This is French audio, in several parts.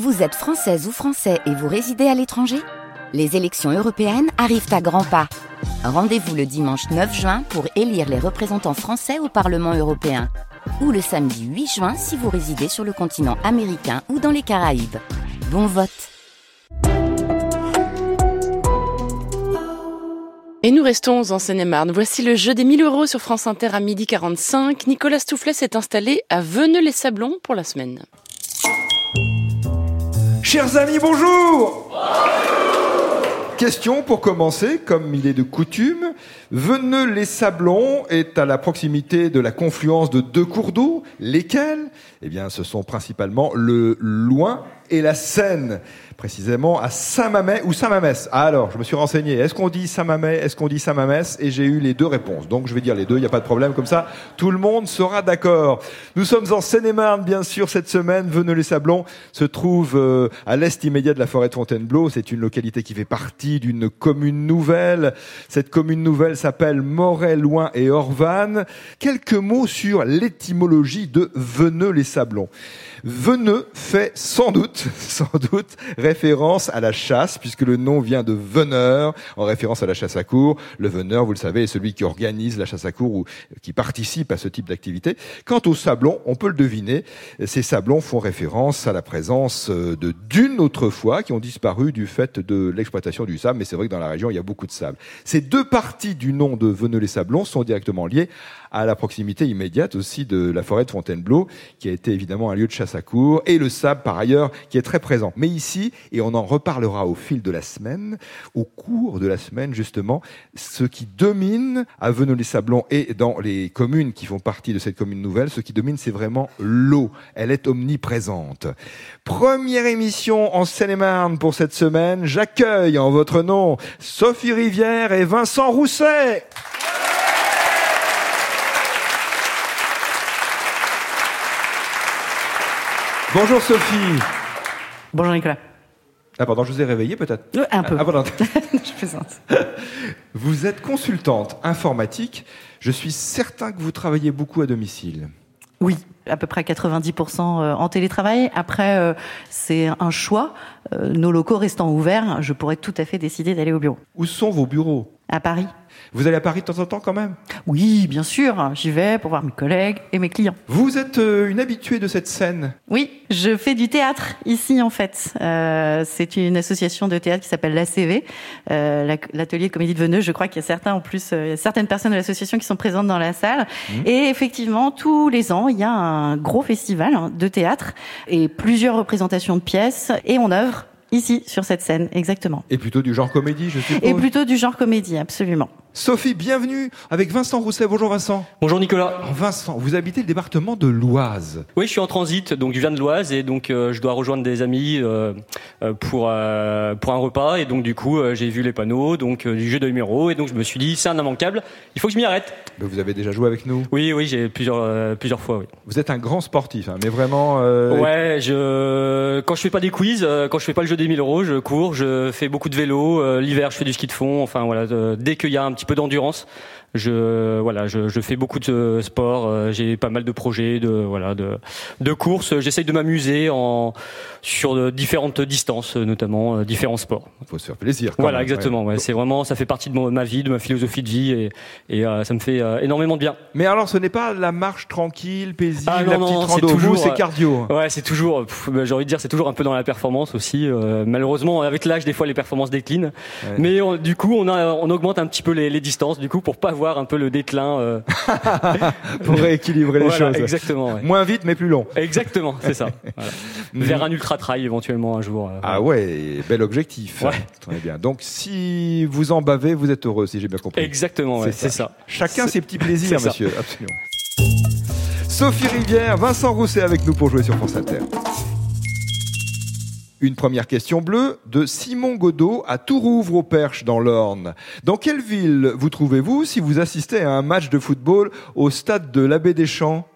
Vous êtes française ou français et vous résidez à l'étranger? Les élections européennes arrivent à grands pas. Rendez-vous le dimanche 9 juin pour élire les représentants français au Parlement européen. Ou le samedi 8 juin si vous résidez sur le continent américain ou dans les Caraïbes. Bon vote Et nous restons en Seine-et-Marne. Voici le jeu des 1000 euros sur France Inter à midi 45. Nicolas Stoufflet s'est installé à Veneux-les-Sablons pour la semaine. Chers amis, bonjour Question pour commencer, comme il est de coutume. Veneux-les-Sablons est à la proximité de la confluence de deux cours d'eau, lesquels Eh bien, ce sont principalement le Loing et la Seine précisément à Saint-Mamet ou Saint-Mamès. Ah, alors, je me suis renseigné. Est-ce qu'on dit Saint-Mamet Est-ce qu'on dit Saint-Mamès? Et j'ai eu les deux réponses. Donc, je vais dire les deux, il n'y a pas de problème. Comme ça, tout le monde sera d'accord. Nous sommes en Seine-et-Marne, bien sûr, cette semaine. Veneux-les-Sablons se trouve euh, à l'est immédiat de la forêt de Fontainebleau. C'est une localité qui fait partie d'une commune nouvelle. Cette commune nouvelle s'appelle Moret, Loin et Orvanne. Quelques mots sur l'étymologie de Veneux-les-Sablons. Veneux fait sans doute, sans doute référence à la chasse, puisque le nom vient de veneur, en référence à la chasse à cour. Le veneur, vous le savez, est celui qui organise la chasse à cour ou qui participe à ce type d'activité. Quant aux sablons, on peut le deviner, ces sablons font référence à la présence de dunes autrefois qui ont disparu du fait de l'exploitation du sable, mais c'est vrai que dans la région, il y a beaucoup de sable. Ces deux parties du nom de Veneux-les-Sablons sont directement liées à la proximité immédiate aussi de la forêt de Fontainebleau, qui a été évidemment un lieu de chasse à cour, et le sable par ailleurs, qui est très présent. Mais ici, et on en reparlera au fil de la semaine, au cours de la semaine justement, ce qui domine à Veneux-les-Sablons et dans les communes qui font partie de cette commune nouvelle, ce qui domine, c'est vraiment l'eau. Elle est omniprésente. Première émission en Seine-et-Marne pour cette semaine. J'accueille en votre nom Sophie Rivière et Vincent Rousset. Bonjour Sophie. Bonjour Nicolas. Ah pardon, je vous ai réveillé peut-être Euh, Un peu. Ah, pardon. Je plaisante. Vous êtes consultante informatique. Je suis certain que vous travaillez beaucoup à domicile. Oui, à peu près 90% en télétravail. Après, euh, c'est un choix. Euh, Nos locaux restant ouverts, je pourrais tout à fait décider d'aller au bureau. Où sont vos bureaux? À Paris Vous allez à Paris de temps en temps quand même? Oui, bien sûr. J'y vais pour voir mes collègues et mes clients. Vous êtes euh, une habituée de cette scène? Oui, je fais du théâtre ici en fait. Euh, c'est une association de théâtre qui s'appelle l'ACV, euh, la- l'atelier de comédie de Veneux. Je crois qu'il y a certains en plus, euh, certaines personnes de l'association qui sont présentes dans la salle. Et effectivement, tous les ans, il y a un gros festival hein, de théâtre et plusieurs représentations de pièces et on œuvre ici sur cette scène, exactement. Et plutôt du genre comédie, je suppose. Et plutôt du genre comédie, absolument. Sophie, bienvenue avec Vincent Rousset. Bonjour Vincent. Bonjour Nicolas. Vincent, vous habitez le département de l'Oise. Oui, je suis en transit, donc je viens de l'Oise et donc euh, je dois rejoindre des amis euh, euh, pour euh, pour un repas et donc du coup euh, j'ai vu les panneaux donc euh, du jeu de numéros et donc je me suis dit c'est un immanquable, il faut que je m'y arrête. Vous avez déjà joué avec nous? Oui, oui, j'ai plusieurs euh, plusieurs fois. Oui. Vous êtes un grand sportif, hein, mais vraiment. euh, Ouais, je quand je fais pas des quiz, euh, quand je fais pas le jeu des 1000 euros, je cours, je fais beaucoup de vélo. euh, L'hiver, je fais du ski de fond. Enfin voilà, euh, dès qu'il y a un petit peu d'endurance, je voilà, je, je fais beaucoup de sport. euh, J'ai pas mal de projets, de voilà, de de courses. J'essaye de m'amuser en sur différentes distances, notamment euh, différents sports. faut se faire plaisir. quand Voilà, même, exactement. ouais. C'est vraiment, ça fait partie de ma vie, de ma philosophie de vie, et, et euh, ça me fait euh, énormément de bien. Mais alors, ce n'est pas la marche tranquille, paisible, Ah, la petite non, c'est rando. Toujours, c'est cardio. Ouais, c'est toujours, bah, j'ai envie de dire, c'est toujours un peu dans la performance aussi. euh, malheureusement, avec l'âge, des fois, les performances déclinent. Ouais. Mais on- du coup, on, a, on augmente un petit peu les, les distances, du coup, pour pas avoir un peu le déclin. euh, Pour rééquilibrer les voilà, choses. Exactement. ouais. Moins vite, mais plus long. Exactement, c'est ça. Voilà. Vers un ultra trail éventuellement un jour. euh, Ah ouais, bel objectif. Ouais. Très bien. Donc, si vous en bavez, vous êtes heureux, si j'ai bien compris. Exactement, ouais, C'est ça. Chacun ses petits plaisirs, monsieur. Absolument. Sophie Rivière, Vincent Rousset avec nous pour jouer sur France Inter. Une première question bleue de Simon Godot à Tourouvre au Perche dans l'Orne. Dans quelle ville vous trouvez-vous si vous assistez à un match de football au stade de l'Abbé des Champs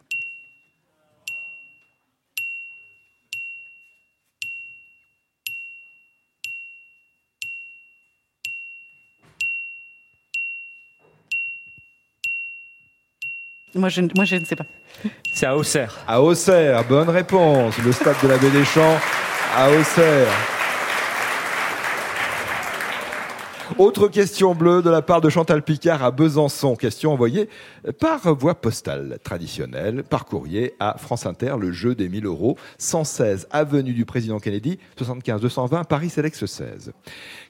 Moi, je, moi, je ne sais pas. C'est à Auxerre. À Auxerre, bonne réponse. Le stade de l'Abbé des Champs à Auxerre. Autre question bleue de la part de Chantal Picard à Besançon. Question envoyée par voie postale traditionnelle, par courrier à France Inter, le jeu des 1000 euros, 116 avenue du président Kennedy, 75 220 Paris Sélex 16.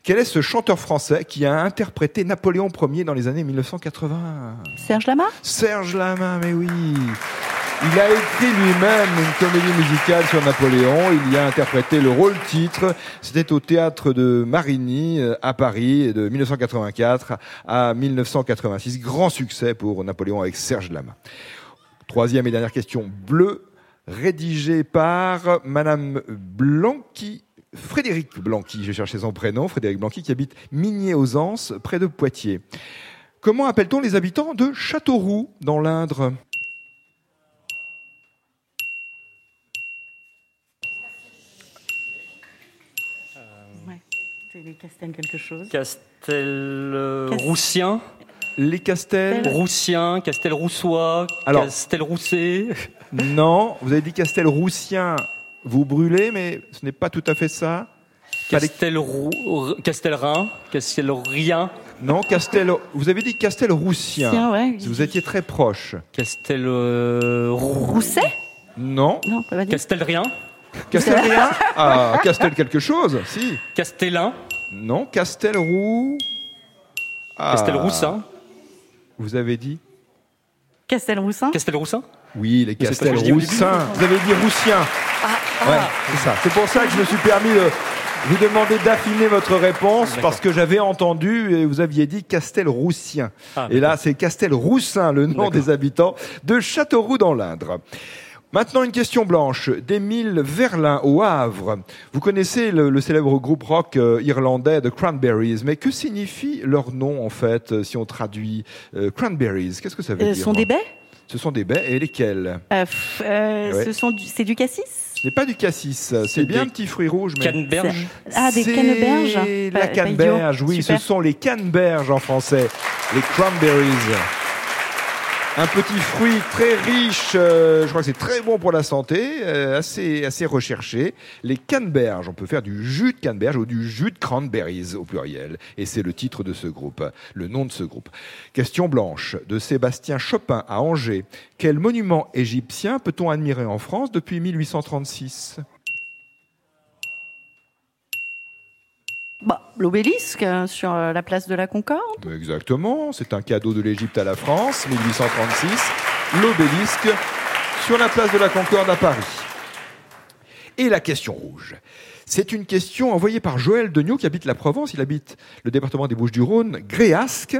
Quel est ce chanteur français qui a interprété Napoléon Ier dans les années 1980 Serge Lama? Serge Lama, mais oui. Il a écrit lui-même une comédie musicale sur Napoléon. Il y a interprété le rôle titre. C'était au théâtre de Marigny euh, à Paris de 1984 à 1986. Grand succès pour Napoléon avec Serge Lama. Troisième et dernière question bleue, rédigée par Madame Blanqui. Frédéric Blanqui, j'ai cherché son prénom, Frédéric Blanqui, qui habite Migné aux Anses, près de Poitiers. Comment appelle-t-on les habitants de Châteauroux, dans l'Indre? Les Castel quelque chose. Castel-Roussien. Les Castels Roussien, Castel-Roussois, Alors- Castel-Rousset. Non, vous avez dit Castel-Roussien, vous brûlez, mais ce n'est pas tout à fait ça. Castel-Rou- Castel-Rhin, Castel-Rien, Non, Castel. Vous avez dit Castel-Roussien. Tiens, ouais. Vous étiez très proche. Castel euh, Rou- Rousset? Non. Non. Castelrien, Castel rien Ah, Castel quelque chose Si. Castellin, Non, Castel-Roux. Ah. Castelroussin, Vous avez dit Castel-Roussin Castelroussin. Oui, les. Castel-Roussins. Vous avez dit Roussien. Ouais, c'est ça. C'est pour ça que je me suis permis de vous demander d'affiner votre réponse parce que j'avais entendu et vous aviez dit Castel-Roussien. Ah, et là, c'est Castel-Roussin, le nom des habitants de Châteauroux dans l'Indre. Maintenant, une question blanche d'Émile Verlin au Havre. Vous connaissez le, le célèbre groupe rock euh, irlandais The Cranberries, mais que signifie leur nom en fait, euh, si on traduit euh, Cranberries? Qu'est-ce que ça veut Euh, dire? sont des baies? Ce sont des baies et lesquelles? Euh, pff, euh, Ouais. ce sont du- C'est du cassis? Ce n'est pas du cassis, c'est C'est bien un petit fruit rouge. Mais... Canneberge. Ah, des C'est canneberges? La canneberge, oui, Super. ce sont les canneberges en français, les cranberries. Un petit fruit très riche, euh, je crois que c'est très bon pour la santé, euh, assez, assez recherché. Les canneberges, on peut faire du jus de canneberge ou du jus de cranberries au pluriel. Et c'est le titre de ce groupe, le nom de ce groupe. Question blanche de Sébastien Chopin à Angers. Quel monument égyptien peut-on admirer en France depuis 1836 Bah, L'obélisque euh, sur euh, la place de la Concorde. Exactement, c'est un cadeau de l'Égypte à la France, 1836, l'obélisque sur la place de la Concorde à Paris. Et la question rouge. C'est une question envoyée par Joël Degnaud qui habite la Provence, il habite le département des Bouches-du-Rhône, Gréasque.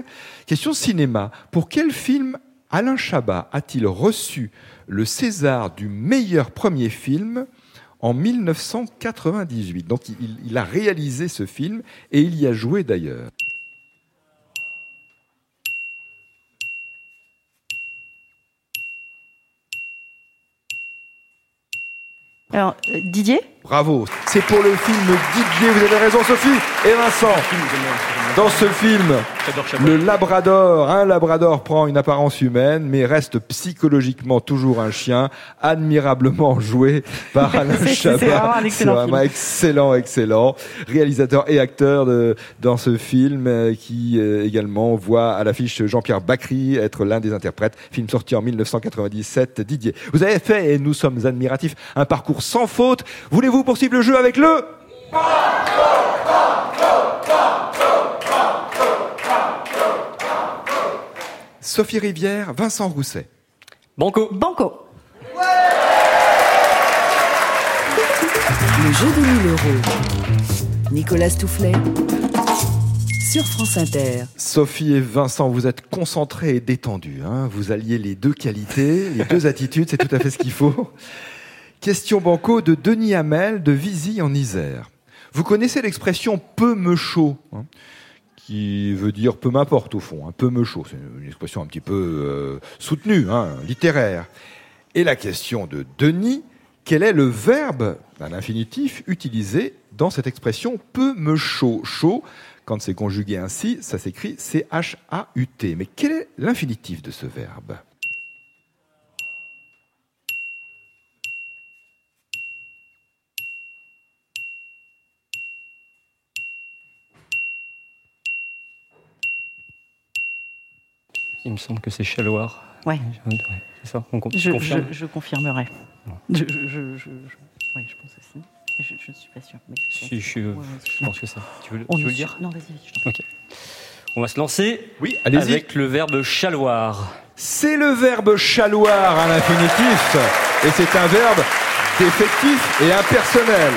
Question cinéma. Pour quel film Alain Chabat a-t-il reçu le César du meilleur premier film en 1998 Donc il, il a réalisé ce film et il y a joué d'ailleurs. Alors, euh, Didier? Bravo. C'est pour le film Didier. Vous avez raison, Sophie et Vincent. Dans ce film, Chabat. le Labrador, un Labrador prend une apparence humaine, mais reste psychologiquement toujours un chien, admirablement joué par Alain C'est- c'est Chabat. vraiment un excellent vraiment excellent, excellent. Réalisateur et acteur de, dans ce film, euh, qui euh, également voit à l'affiche Jean-Pierre Bacry être l'un des interprètes. Film sorti en 1997. Didier, vous avez fait, et nous sommes admiratifs, un parcours sans faute. Voulez-vous poursuivre le jeu avec le Sophie Rivière, Vincent Rousset. Banco. Banco. Le jeu des 1000 euros. Nicolas Toufflet sur France Inter. Sophie et Vincent, vous êtes concentrés et détendus. hein. vous alliez les deux qualités, les deux attitudes, c'est tout à fait ce qu'il faut. Question banco de Denis Hamel de Visy en Isère. Vous connaissez l'expression peu me chaud, hein, qui veut dire peu m'importe au fond, hein, peu me chaud. C'est une expression un petit peu euh, soutenue, hein, littéraire. Et la question de Denis, quel est le verbe, un infinitif, utilisé dans cette expression peu me chaud? Chaud, quand c'est conjugué ainsi, ça s'écrit C-H-A-U-T. Mais quel est l'infinitif de ce verbe? Il me semble que c'est Chaloir. Ouais. c'est ça, on je, confirme. Je, je confirmerai. Je, je, je, oui, je pense aussi. Je ne suis pas sûre. Mais je, si, je, ouais, je pense que ça. Tu veux, On tu veux est le dire sûr- Non, vas-y, vas-y, je t'en prie. Ok. On va se lancer Oui, allez-y. avec le verbe chaloir. C'est le verbe chaloir à l'infinitif, et c'est un verbe défectif et impersonnel.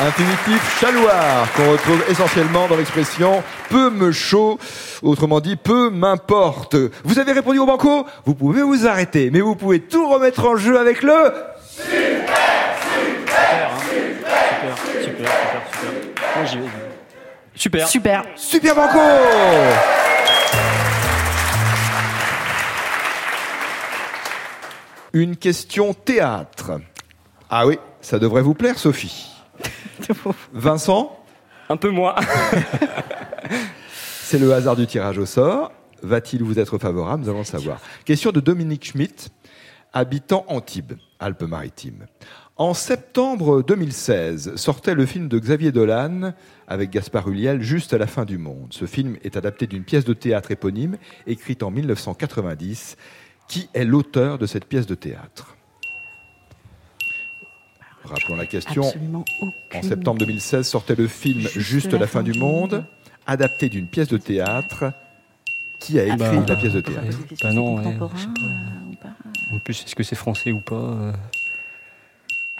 Infinitif chaloir, qu'on retrouve essentiellement dans l'expression peu me chaud, autrement dit peu m'importe. Vous avez répondu au banco? Vous pouvez vous arrêter, mais vous pouvez tout remettre en jeu avec le Super, super, super, super, super. Moi, j'y vais. Super. Super. Super Banco Une question théâtre. Ah oui, ça devrait vous plaire, Sophie. Vincent, Un peu moins. c'est le hasard du tirage au sort. Va-t-il vous être favorable? Nous allons le savoir. Question de Dominique Schmitt, habitant Antibes, Alpes-Maritimes. En septembre 2016 sortait le film de Xavier Dolan avec Gaspard Ulliel, Juste à la fin du monde. Ce film est adapté d'une pièce de théâtre éponyme écrite en 1990. Qui est l'auteur de cette pièce de théâtre? Rappelons la question. Absolument aucune. En septembre 2016 sortait le film Juste, la, fin, du monde, adapté d'une pièce de théâtre. Qui a écrit Bah, la pièce de théâtre Est-ce que Bah c'est non, ouais, pas. euh, En plus, est-ce que c'est français ou pas euh,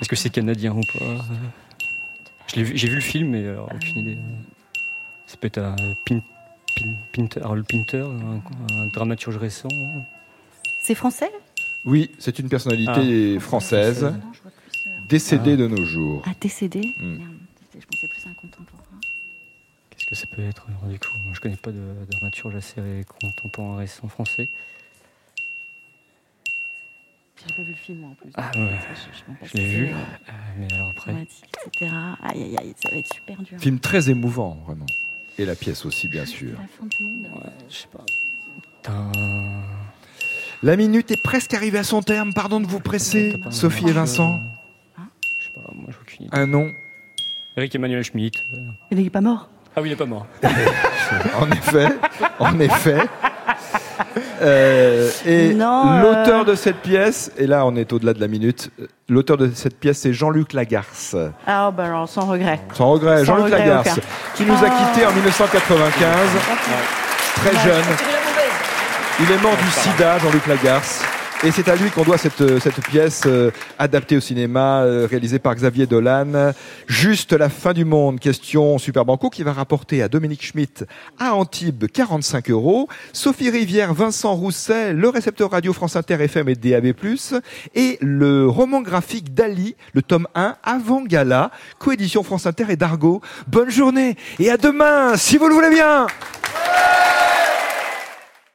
Est-ce que c'est canadien ou pas euh, J'ai vu le film, mais alors, aucune idée. Ça peut être un Pin, Pin- Pinter, Harold Pinter, un, un dramaturge récent. C'est français? Oui, c'est une personnalité française, Euh, décédée de nos jours. Ah, décédé Hmm. Merde, je pensais plus à un contemporain. Qu'est-ce que ça peut être alors, du coup Moi, Je connais pas de, de dramaturge assez contemporain récent français. J'ai pas vu le film, moi, en plus. Ah, ouais. ça, je- l'ai vu. euh, Euh, mais alors après. etc. Aïe, aïe, aïe, ça va être super dur. Film très émouvant, vraiment. Et la pièce aussi, bien sûr. La fin du monde. Ouais, je sais pas. Putain. La minute est presque arrivée à son terme. Pardon de vous presser, Sophie et Vincent. Aucune idée. Un nom. Eric Emmanuel Schmitt. euh. Il est pas mort? Ah oui, il est pas mort. En effet, en effet. Euh, et Non, euh, l'auteur de cette pièce, et là on est au-delà de la minute, euh, l'auteur de cette pièce c'est Jean-Luc Lagarce. Ah, bah alors, sans regret. Sans regret, Jean-Luc Lagarce, qui nous a Ah. quittés en 1995, très jeune. Il est mort du sida, Jean-Luc Lagarce. Et c'est à lui qu'on doit cette, euh, cette pièce euh, adaptée au cinéma, euh, réalisée par Xavier Dolan. Juste la fin du monde, question Super Banco, qui va rapporter à Dominique Schmitt à Antibes 45 euros. Sophie Rivière, Vincent Rousset, le récepteur radio France Inter FM et DAB+, et le roman graphique d'Ali, le tome 1, Avant Gala, coédition France Inter et Dargo. Bonne journée et à demain, si vous le voulez bien